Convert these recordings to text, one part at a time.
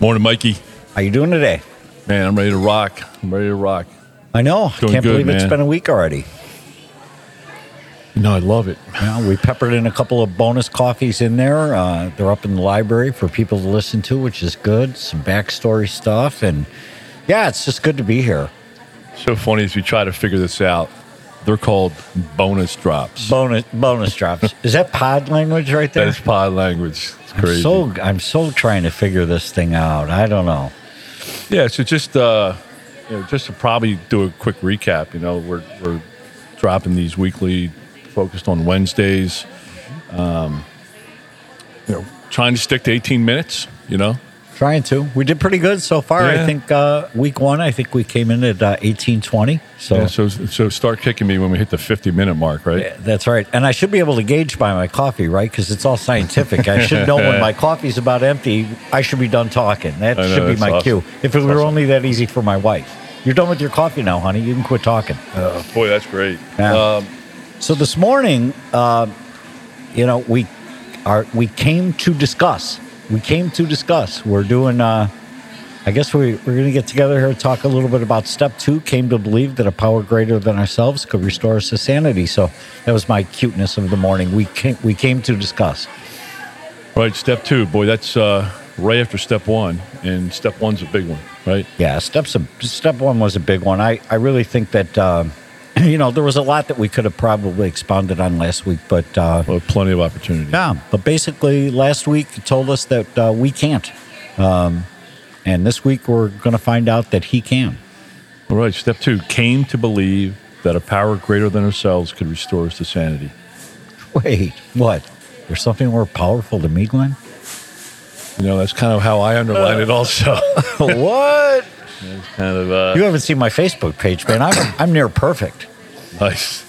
Morning, Mikey. How you doing today? Man, I'm ready to rock. I'm ready to rock. I know. Doing Can't good, believe it's been a week already. No, I love it. Know, we peppered in a couple of bonus coffees in there. Uh, they're up in the library for people to listen to, which is good. Some backstory stuff, and yeah, it's just good to be here. So funny as we try to figure this out. They're called bonus drops. Bonus bonus drops. is that pod language right there? That is pod language. It's I'm so I'm so trying to figure this thing out. I don't know. yeah, so just uh, you know, just to probably do a quick recap. You know, we're we're dropping these weekly, focused on Wednesdays. Um, you know, trying to stick to 18 minutes. You know, Trying to. We did pretty good so far. I think uh, week one. I think we came in at uh, eighteen twenty. So Yeah, so so start kicking me when we hit the 50 minute mark, right? Yeah, That's right. And I should be able to gauge by my coffee, right? Because it's all scientific. I should know when my coffee's about empty, I should be done talking. That know, should be my awesome. cue. If it were awesome. only that easy for my wife. You're done with your coffee now, honey. You can quit talking. Uh, boy, that's great. Yeah. Um, So this morning, uh, you know, we are we came to discuss. We came to discuss. We're doing. Uh, I guess we, we're going to get together here and talk a little bit about step two. Came to believe that a power greater than ourselves could restore us to sanity. So that was my cuteness of the morning. We came we came to discuss. Right, step two, boy, that's uh, right after step one, and step one's a big one, right? Yeah, steps. Step one was a big one. I I really think that. Um, you know, there was a lot that we could have probably expounded on last week, but uh, Well, plenty of opportunity. Yeah, but basically, last week told us that uh, we can't, um, and this week we're going to find out that he can. All right, step two, came to believe that a power greater than ourselves could restore us to sanity. Wait, what? There's something more powerful than me, Glenn. You know, that's kind of how I underline it also. what? It's kind of uh, You haven't seen my Facebook page, man. I'm I'm near perfect. nice.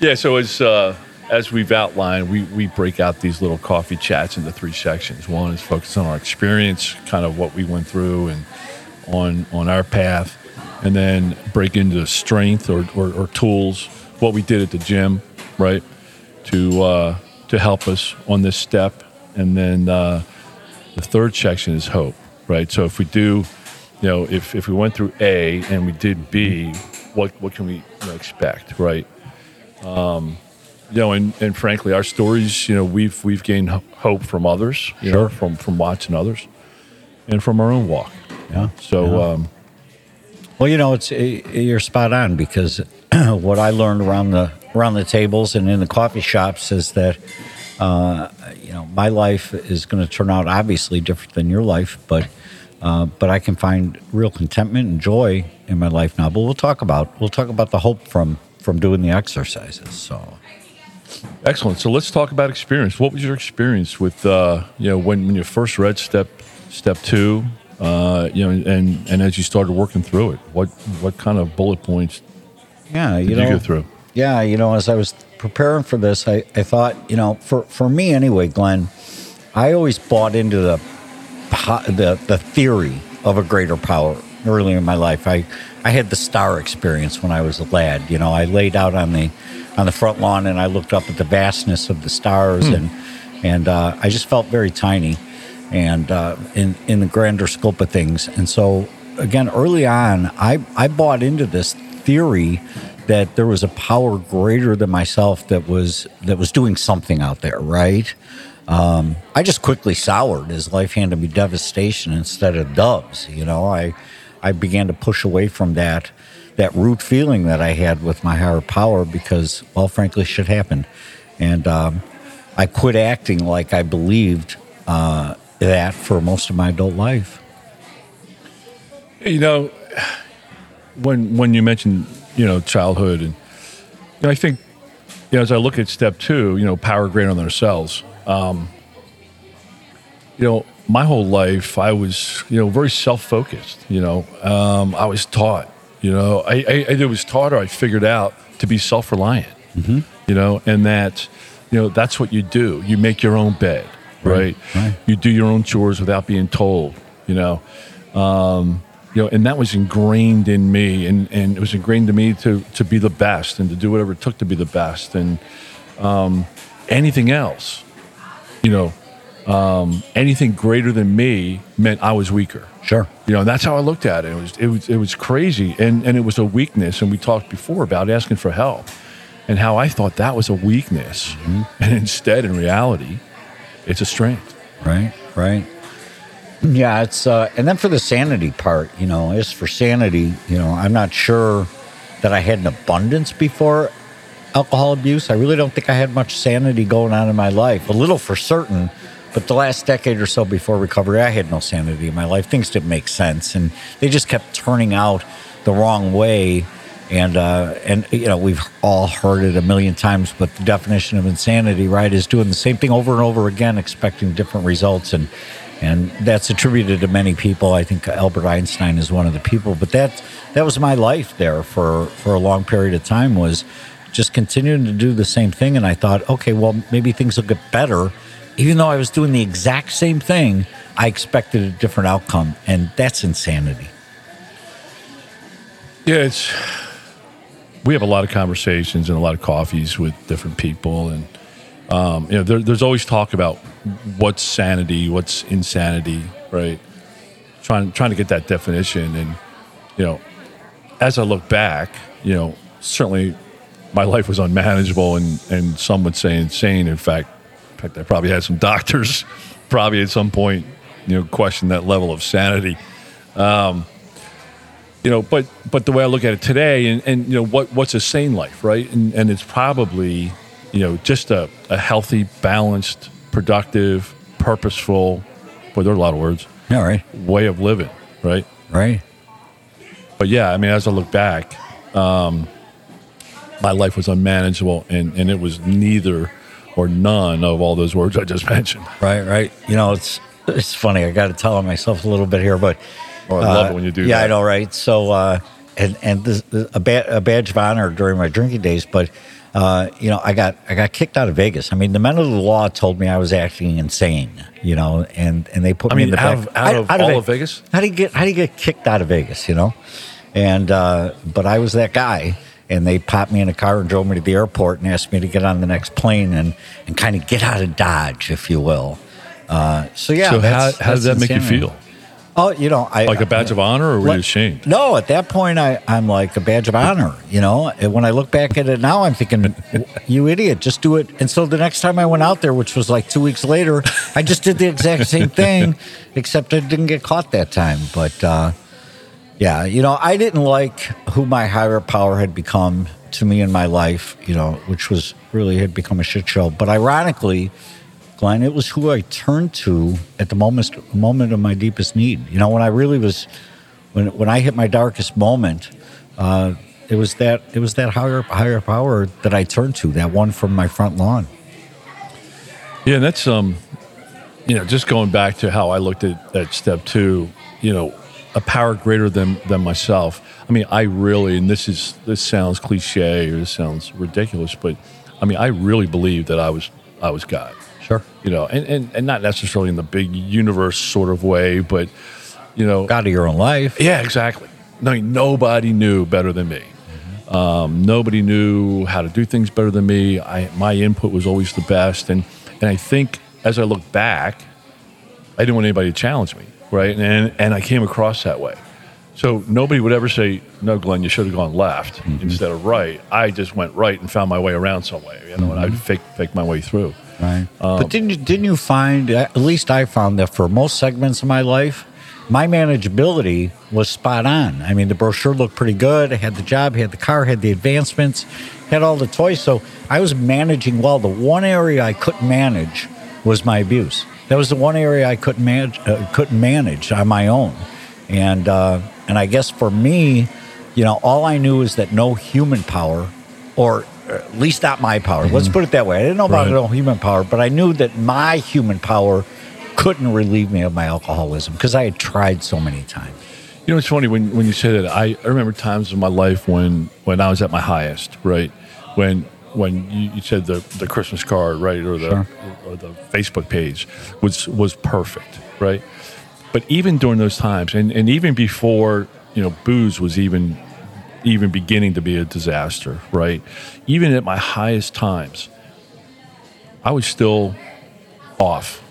Yeah, so as, uh, as we've outlined, we, we break out these little coffee chats into three sections. One is focused on our experience, kind of what we went through and on, on our path, and then break into strength or, or, or tools, what we did at the gym, right, to, uh, to help us on this step. And then uh, the third section is hope, right? So if we do, you know, if, if we went through A and we did B, what, what can we you know, expect, right? Um, you know, and, and frankly, our stories, you know, we've we've gained hope from others, you know, Sure. from from watching others, and from our own walk. Yeah. So, Yeah. um, Well, you know, it's you're spot on because what I learned around the around the tables and in the coffee shops is that uh, you know my life is going to turn out obviously different than your life, but uh, but I can find real contentment and joy in my life now. But we'll talk about we'll talk about the hope from from doing the exercises. So excellent. So let's talk about experience. What was your experience with, uh, you know, when, when you first read step step two, uh, you know, and and as you started working through it, what what kind of bullet points yeah, you did know, you go through? Yeah, you know, as I was preparing for this, I, I thought, you know, for, for me anyway, Glenn, I always bought into the po- the the theory of a greater power early in my life. I I had the star experience when I was a lad. You know, I laid out on the on the front lawn and I looked up at the vastness of the stars and and uh, I just felt very tiny and uh, in in the grander scope of things. And so again, early on, I I bought into this theory that there was a power greater than myself that was that was doing something out there, right? Um, I just quickly soured as life handed me devastation instead of doves. You know, I I began to push away from that that root feeling that I had with my higher power because, well, frankly, shit happened, and um, I quit acting like I believed uh, that for most of my adult life. You know, when when you mentioned you know childhood, and you know, I think you know as I look at step two, you know, power greater than ourselves. Um, you know, my whole life I was, you know, very self-focused. You know, um, I was taught, you know, I, I, I was taught or I figured out to be self-reliant. Mm-hmm. You know, and that, you know, that's what you do. You make your own bed, right? right. You do your own chores without being told. You know, um, you know, and that was ingrained in me, and, and it was ingrained in me to to be the best and to do whatever it took to be the best, and um, anything else, you know, um, anything greater than me meant I was weaker. Sure. You know, and that's how I looked at it. It was it was it was crazy, and and it was a weakness. And we talked before about asking for help, and how I thought that was a weakness, and instead, in reality, it's a strength. Right, right. Yeah, it's uh and then for the sanity part, you know, as for sanity, you know, I'm not sure that I had an abundance before alcohol abuse. I really don't think I had much sanity going on in my life. A little for certain, but the last decade or so before recovery, I had no sanity in my life. Things didn't make sense and they just kept turning out the wrong way. And uh, and you know we've all heard it a million times, but the definition of insanity, right, is doing the same thing over and over again, expecting different results, and and that's attributed to many people. I think Albert Einstein is one of the people, but that that was my life there for for a long period of time was just continuing to do the same thing. And I thought, okay, well maybe things will get better, even though I was doing the exact same thing. I expected a different outcome, and that's insanity. Yeah, it's we have a lot of conversations and a lot of coffees with different people, and um, you know, there, there's always talk about what's sanity, what's insanity, right? Trying trying to get that definition, and you know, as I look back, you know, certainly my life was unmanageable, and and some would say insane. In fact, in fact, I probably had some doctors probably at some point, you know, question that level of sanity you know, but but the way I look at it today, and, and you know, what what's a sane life, right? And and it's probably, you know, just a, a healthy, balanced, productive, purposeful, boy, there are a lot of words, All right, way of living, right? right. But yeah, I mean, as I look back, um, my life was unmanageable, and and it was neither or none of all those words I just mentioned. Right, right. You know, it's it's funny. I got to tell on myself a little bit here, but Oh, I love it when you do Yeah, that. I know, right? So, uh, and and this, a, ba- a badge of honor during my drinking days, but uh, you know, I got I got kicked out of Vegas. I mean, the men of the law told me I was acting insane. You know, and and they put I me mean, in the out back of- out of all of Vegas? How do you get how do you get kicked out of Vegas? You know, and uh, but I was that guy. And they popped me in a car and drove me to the airport and asked me to get on the next plane and, and kind of get out of Dodge, if you will. Uh, so yeah, so how how does that make you feel? Oh, you know, I Like a badge of honor, or were you ashamed? No, at that point, I, I'm like a badge of honor. You know, and when I look back at it now, I'm thinking, you idiot, just do it. And so the next time I went out there, which was like two weeks later, I just did the exact same thing, except I didn't get caught that time. But uh, yeah, you know, I didn't like who my higher power had become to me in my life, you know, which was really had become a shit show. But ironically, Glenn, it was who I turned to at the moment moment of my deepest need. You know, when I really was when when I hit my darkest moment, uh, it was that it was that higher higher power that I turned to, that one from my front lawn. Yeah, and that's um, you know, just going back to how I looked at, at step two, you know, a power greater than than myself. I mean, I really, and this is this sounds cliche or this sounds ridiculous, but I mean, I really believe that I was I was God. Sure. You know, and, and, and not necessarily in the big universe sort of way, but you know, God of your own life. yeah, exactly. No, nobody knew better than me. Um, nobody knew how to do things better than me. I, my input was always the best, and and I think as I look back, I didn't want anybody to challenge me, right? And and I came across that way. So nobody would ever say, "No, Glenn, you should have gone left mm-hmm. instead of right." I just went right and found my way around some way, you know, and I'd mm-hmm. fake fake my way through. Right. Um, but didn't you, didn't you find, at least I found that for most segments of my life, my manageability was spot on. I mean, the brochure looked pretty good. I had the job, had the car, had the advancements, had all the toys. So I was managing well. The one area I couldn't manage was my abuse. That was the one area I couldn't manage, uh, couldn't manage on my own. And, uh, and I guess for me, you know, all I knew is that no human power, or at least not my power. Let's put it that way. I didn't know about Right. no human power, but I knew that my human power couldn't relieve me of my alcoholism because I had tried so many times. You know, it's funny when, when you say that. I, I remember times in my life when, when I was at my highest, right? When when you, you said the, the Christmas card, right, or the Sure. or the Facebook page was was perfect, right? But even during those times, and, and even before you know booze was even even beginning to be a disaster, right? Even at my highest times, I was still off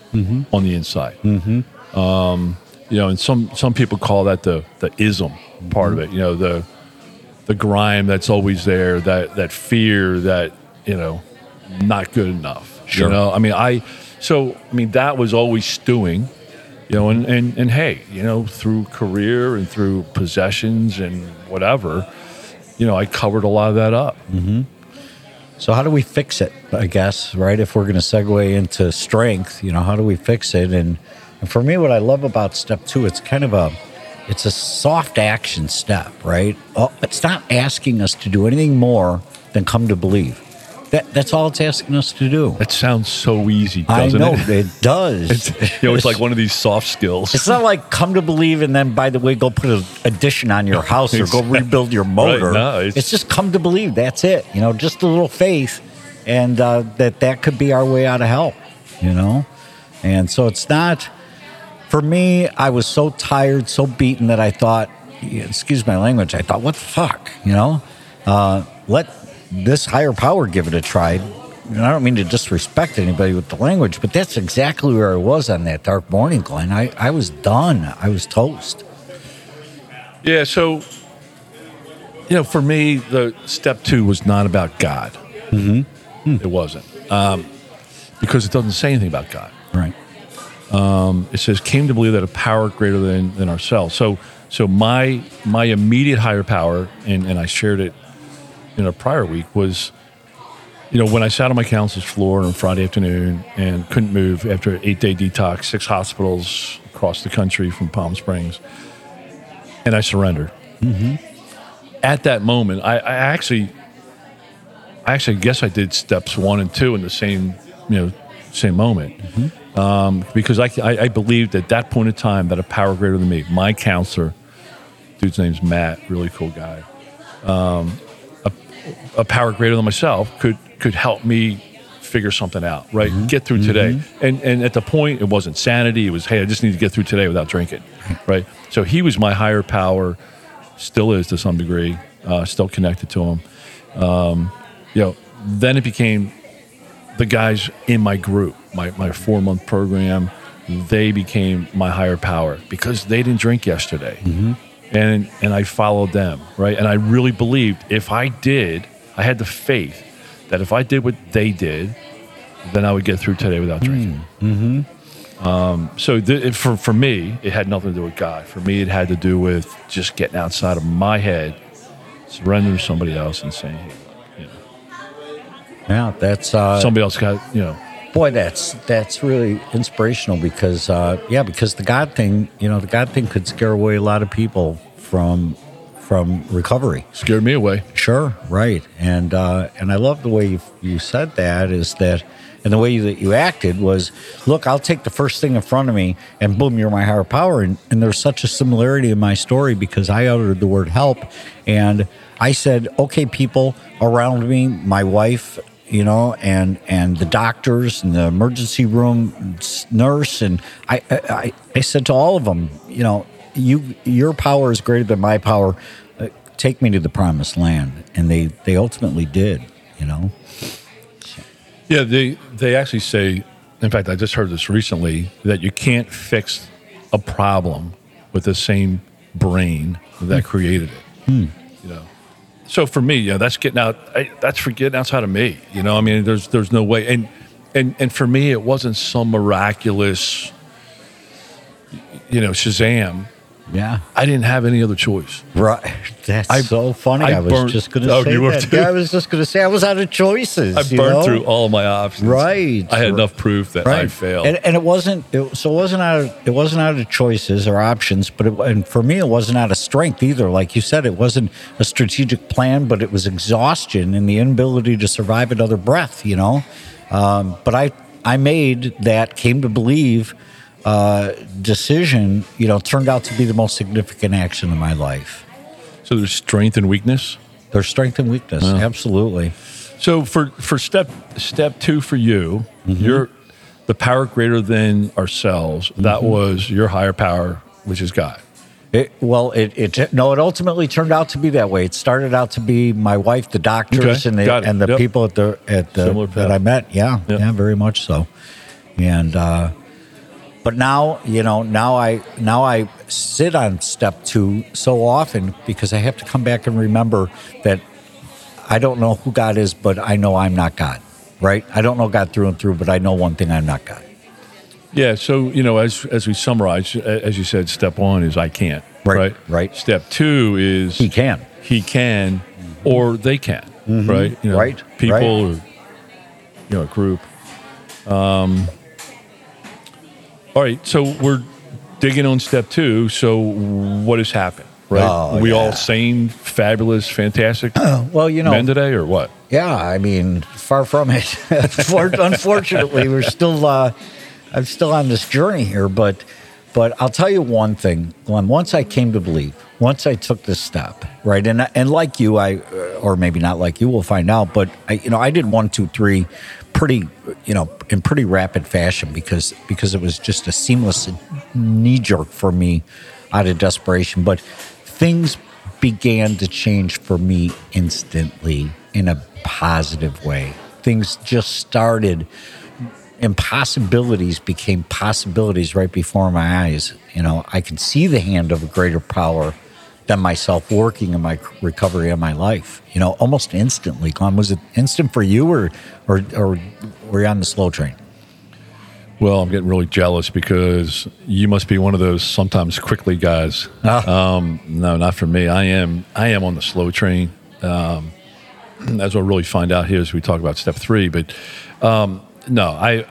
on the inside. Mm-hmm. Um, you know, and some some people call that the the ism part of it. You know, the the grime that's always there, that that fear that you know, not good enough. Sure. You know, I mean, I so I mean that was always stewing. You know, and, and, and hey, you know, through career and through possessions and whatever, you know, I covered a lot of that up. Mm-hmm. So how do we fix it? I guess right. If we're going to segue into strength, you know, how do we fix it? And, and for me, what I love about step two, it's kind of a, it's a soft action step, right? Oh, it's not asking us to do anything more than come to believe. That that's all it's asking us to do. That sounds so easy, doesn't I know it? it does. It's, you know, it's like one of these soft skills. It's not like come to believe and then, by the way, go put an addition on your house or go rebuild your motor. no, it's, it's- just come to believe. That's it. You know, just a little faith, and uh, that that could be our way out of hell. You know, and so it's not. For me, I was so tired, so beaten that I thought, excuse my language, I thought, what the fuck, you know? Uh, let this higher power give it a try. And I don't mean to disrespect anybody with the language, but that's exactly where I was on that dark morning, Glenn. I, I was done. I was toast. Yeah, so you know, for me, the step two was not about God. Mm-hmm. It wasn't um, because it doesn't say anything about God. Right. Um, it says came to believe that a power greater than, than ourselves. So, so my my immediate higher power, and, and I shared it in a prior week was, you know, when I sat on my counselor's floor on Friday afternoon and couldn't move after an eight day detox, six hospitals across the country from Palm Springs, and I surrendered. Mm-hmm. At that moment, I, I actually, I actually guess I did steps one and two in the same, you know, same moment mm-hmm. Um, because I, I, I believed at that point in time that a power greater than me, my counselor, dude's name's Matt, really cool guy, um, a, a power greater than myself could could help me figure something out, right? Get through today. And and at the point, it wasn't sanity. It was, hey, I just need to get through today without drinking, right? So he was my higher power, still is to some degree, uh, still connected to him. Um, you know, then it became the guys in my group, my, my four month program, they became my higher power because they didn't drink yesterday. And, and I followed them, right? And I really believed if I did, I had the faith that if I did what they did, then I would get through today without drinking. Um, so th- it- for, for me, it had nothing to do with God. For me, it had to do with just getting outside of my head, surrendering to somebody else and saying, hey, you know, Yeah, that's uh, somebody else got, you know, boy, that's that's really inspirational because uh, yeah, because the God thing, you know, the God thing could scare away a lot of people from from recovery. scared me away. Sure, right, and uh, and I love the way you, you said that is that, and the way that you acted was, look, I'll take the first thing in front of me, and boom, you're my higher power, and, and there's such a similarity in my story because I uttered the word help, and I said, okay, people around me, my wife, you know, and and the doctors and the emergency room nurse, and I I, I- said to all of them, you know, you your power is greater than my power. Uh, take me to the promised land, and they they ultimately did. You know, Yeah, they they actually say. In fact, I just heard this recently that you can't fix a problem with the same brain that created it. Know, so for me, yeah, that's getting out. I, that's for getting outside of me. You know, I mean, there's there's no way. And and and for me, it wasn't some miraculous, you know, Shazam. Yeah, I didn't have any other choice. right. That's I- so funny. I, I was burnt- just going to Oh, say that. Yeah, I was just going to say I was out of choices. I burned know? through all my options. Right. I had enough proof that I failed. And, and it wasn't. It, so it wasn't out. Of, it wasn't out of choices or options, but it, and for me, it wasn't out of strength either. Like you said, it wasn't a strategic plan, but it was exhaustion and the inability to survive another breath. You know, um, but I I made that came to believe uh, decision, you know, turned out to be the most significant action in my life. So there's strength and weakness. There's strength and weakness, absolutely. So for for step step two for you, you're the power greater than ourselves. That was your higher power, which is God. It, well, it, it no, it ultimately turned out to be that way. It started out to be my wife, the doctors, Okay, and the and the Yep. people at the at the Similar that path. I met. Yeah, Yep. yeah, very much so. And uh, but now you know now I now I sit on step two so often because I have to come back and remember that I don't know who God is, but I know I'm not God. Right? I don't know God through and through, but I know one thing: I'm not God. Yeah. So you know, as as we summarize, as you said, step one is I can't. Right, Right. right. Step two is He can. he can, or they can. Right. You know, Right, People right. or you know a group. Um, all right. So we're digging on step two. So what has happened? Right. Oh, we yeah. all sane, fabulous, fantastic Well, you know, men today, or what? Yeah, I mean, far from it. Unfortunately, we're still uh, I'm still on this journey here, but but I'll tell you one thing, Glenn. Once I came to believe, once I took this step, right, and and like you, I or maybe not like you, we'll find out. But I, you know, I did one, two, three, pretty, you know, in pretty rapid fashion because because it was just a seamless knee jerk for me out of desperation. But things began to change for me instantly in a positive way. Things just started, impossibilities became possibilities right before my eyes. You know, I could see the hand of a greater power than myself working in my recovery of my life. You know, almost instantly. Glenn, was it instant for you, or or or were you on the slow train? Well, I'm getting really jealous because you must be one of those sometimes quickly guys. Ah. Um, no, not for me. I am. I am on the slow train. Um, as we'll really find out here as we talk about step three. But um, no, I.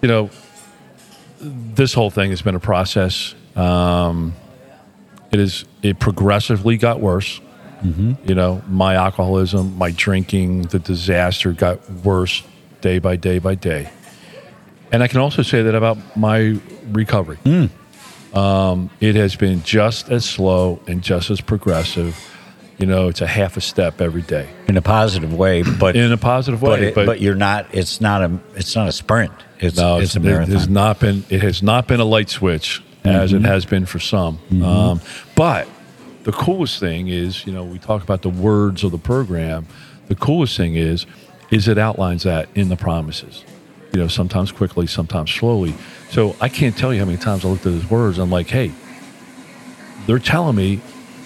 You know, this whole thing has been a process. Um, it is. It progressively got worse. You know, my alcoholism, my drinking, the disaster got worse day by day by day. And I can also say that about my recovery. Um, it has been just as slow and just as progressive. You know, it's a half a step every day In a positive way, but in a positive but, way. it, but you're not. It's not a. It's not a sprint. It's no, it's a marathon. it has not been. It has not been a light switch as Mm-hmm. it has been for some. Um, but the coolest thing is, you know, we talk about the words of the program. The coolest thing is, is it outlines that in the promises. You know, sometimes quickly, sometimes slowly. So I can't tell you how many times I looked at his words. I'm like, hey, they're telling me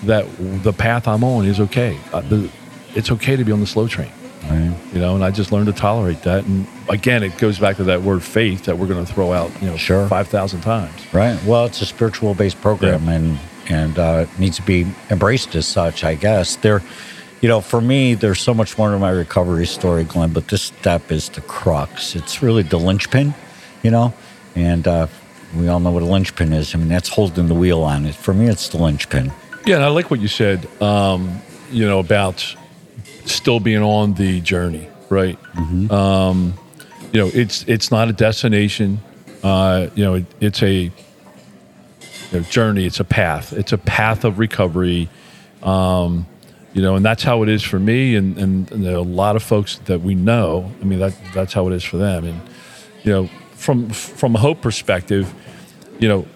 that the path I'm on is okay. Uh, the, it's okay to be on the slow train Right. you know, and I just learned to tolerate that. And again, it goes back to that word faith that we're going to throw out, you know, Sure. five thousand times. Right. Well, it's a spiritual based program Yeah. and and uh, needs to be embraced as such, I guess. There, you know, for me, there's so much more to my recovery story, Glenn, but this step is the crux. It's really the linchpin, you know, and uh, we all know what a linchpin is. I mean, that's holding the wheel on it. For me, it's the linchpin. Yeah, and I like what you said. Um, you know about still being on the journey, right? Um, you know, it's it's not a destination. Uh, you know, it, it's a you know, journey. It's a path. It's a path of recovery. Um, you know, and that's how it is for me, and, and, and a lot of folks that we know. I mean, that that's how it is for them. And you know, from from a hope perspective, you know,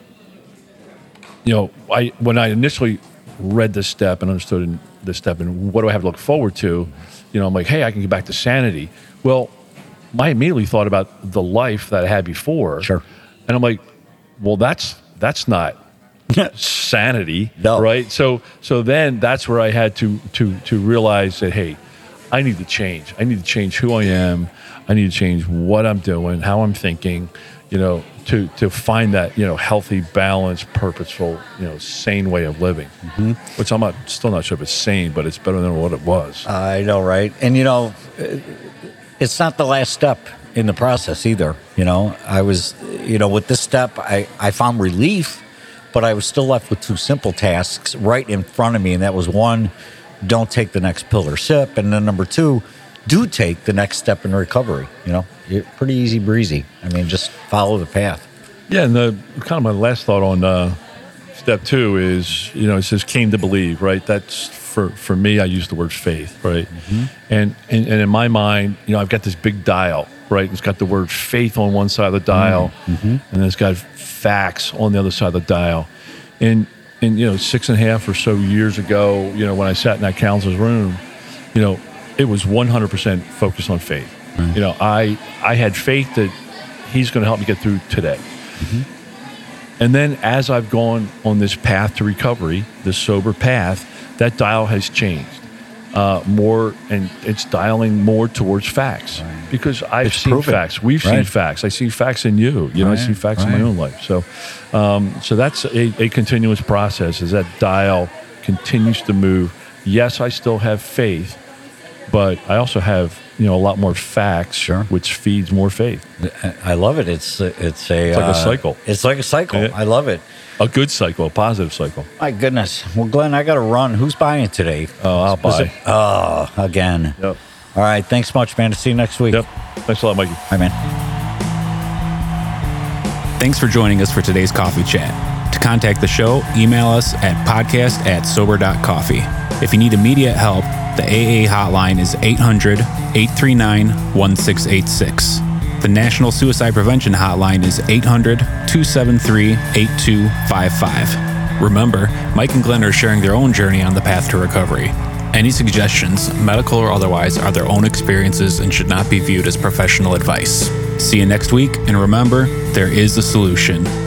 you know, I when I initially read this step and understood this step and what do I have to look forward to, you know, I'm like, hey, I can get back to sanity. Well, I immediately thought about the life that I had before. Sure. And I'm like, well, that's that's not sanity, No. right? So so then that's where I had to to to realize that hey, I need to change. I need to change who I am. I need to change what I'm doing, how I'm thinking, you know, to to find that, you know, healthy, balanced, purposeful, you know, sane way of living. Mm-hmm. Which I'm not still not sure if it's sane, but it's better than what it was. I know, right? And you know, uh, it's not the last step in the process either. You know, I was, you know, with this step, I, I found relief, but I was still left with two simple tasks right in front of me. And that was one, don't take the next pill or sip. And then number two, do take the next step in recovery. You know, You're pretty easy breezy. I mean, just follow the path. Yeah, and the kind of my last thought on uh, step two is, you know, it says came to believe, right? That's for for me. I use the word faith, right? Mm-hmm. And, and and in my mind, you know, I've got this big dial, right? It's got the word faith on one side of the dial, mm-hmm. Mm-hmm. and then it's got facts on the other side of the dial. And and you know, six and a half or so years ago, you know, when I sat in that counselor's room, you know, it was 100% focused on faith. You know, I I had faith that he's going to help me get through today. And then as I've gone on this path to recovery, this sober path, that dial has changed. Uh, more and it's dialing more towards facts because I've It's seen proven. facts. We've seen facts. I see facts in you. You know, I see facts in my own life. So, um, so that's a, a continuous process. As that dial continues to move. Yes, I still have faith, but I also have you know a lot more facts, Sure. which feeds more faith. I love it. It's it's a It's like a uh, cycle. It's like a cycle. Yeah. I love it. A good cycle, a positive cycle. My goodness. Well, Glenn, I got to run. Who's buying today? Oh, I'll Was buy. it- Oh, again. Yep. All right. Thanks much, man. See you next week. Yep. Thanks a lot, Mikey. Bye, man. Thanks for joining us for today's coffee chat. To contact the show, email us at podcast at sober.coffee. If you need immediate help, the AA hotline is 800 839 1686. The National Suicide Prevention Hotline is 800 273 8255. Remember, Mike and Glenn are sharing their own journey on the path to recovery. Any suggestions, medical or otherwise, are their own experiences and should not be viewed as professional advice. See you next week, and remember, there is a solution.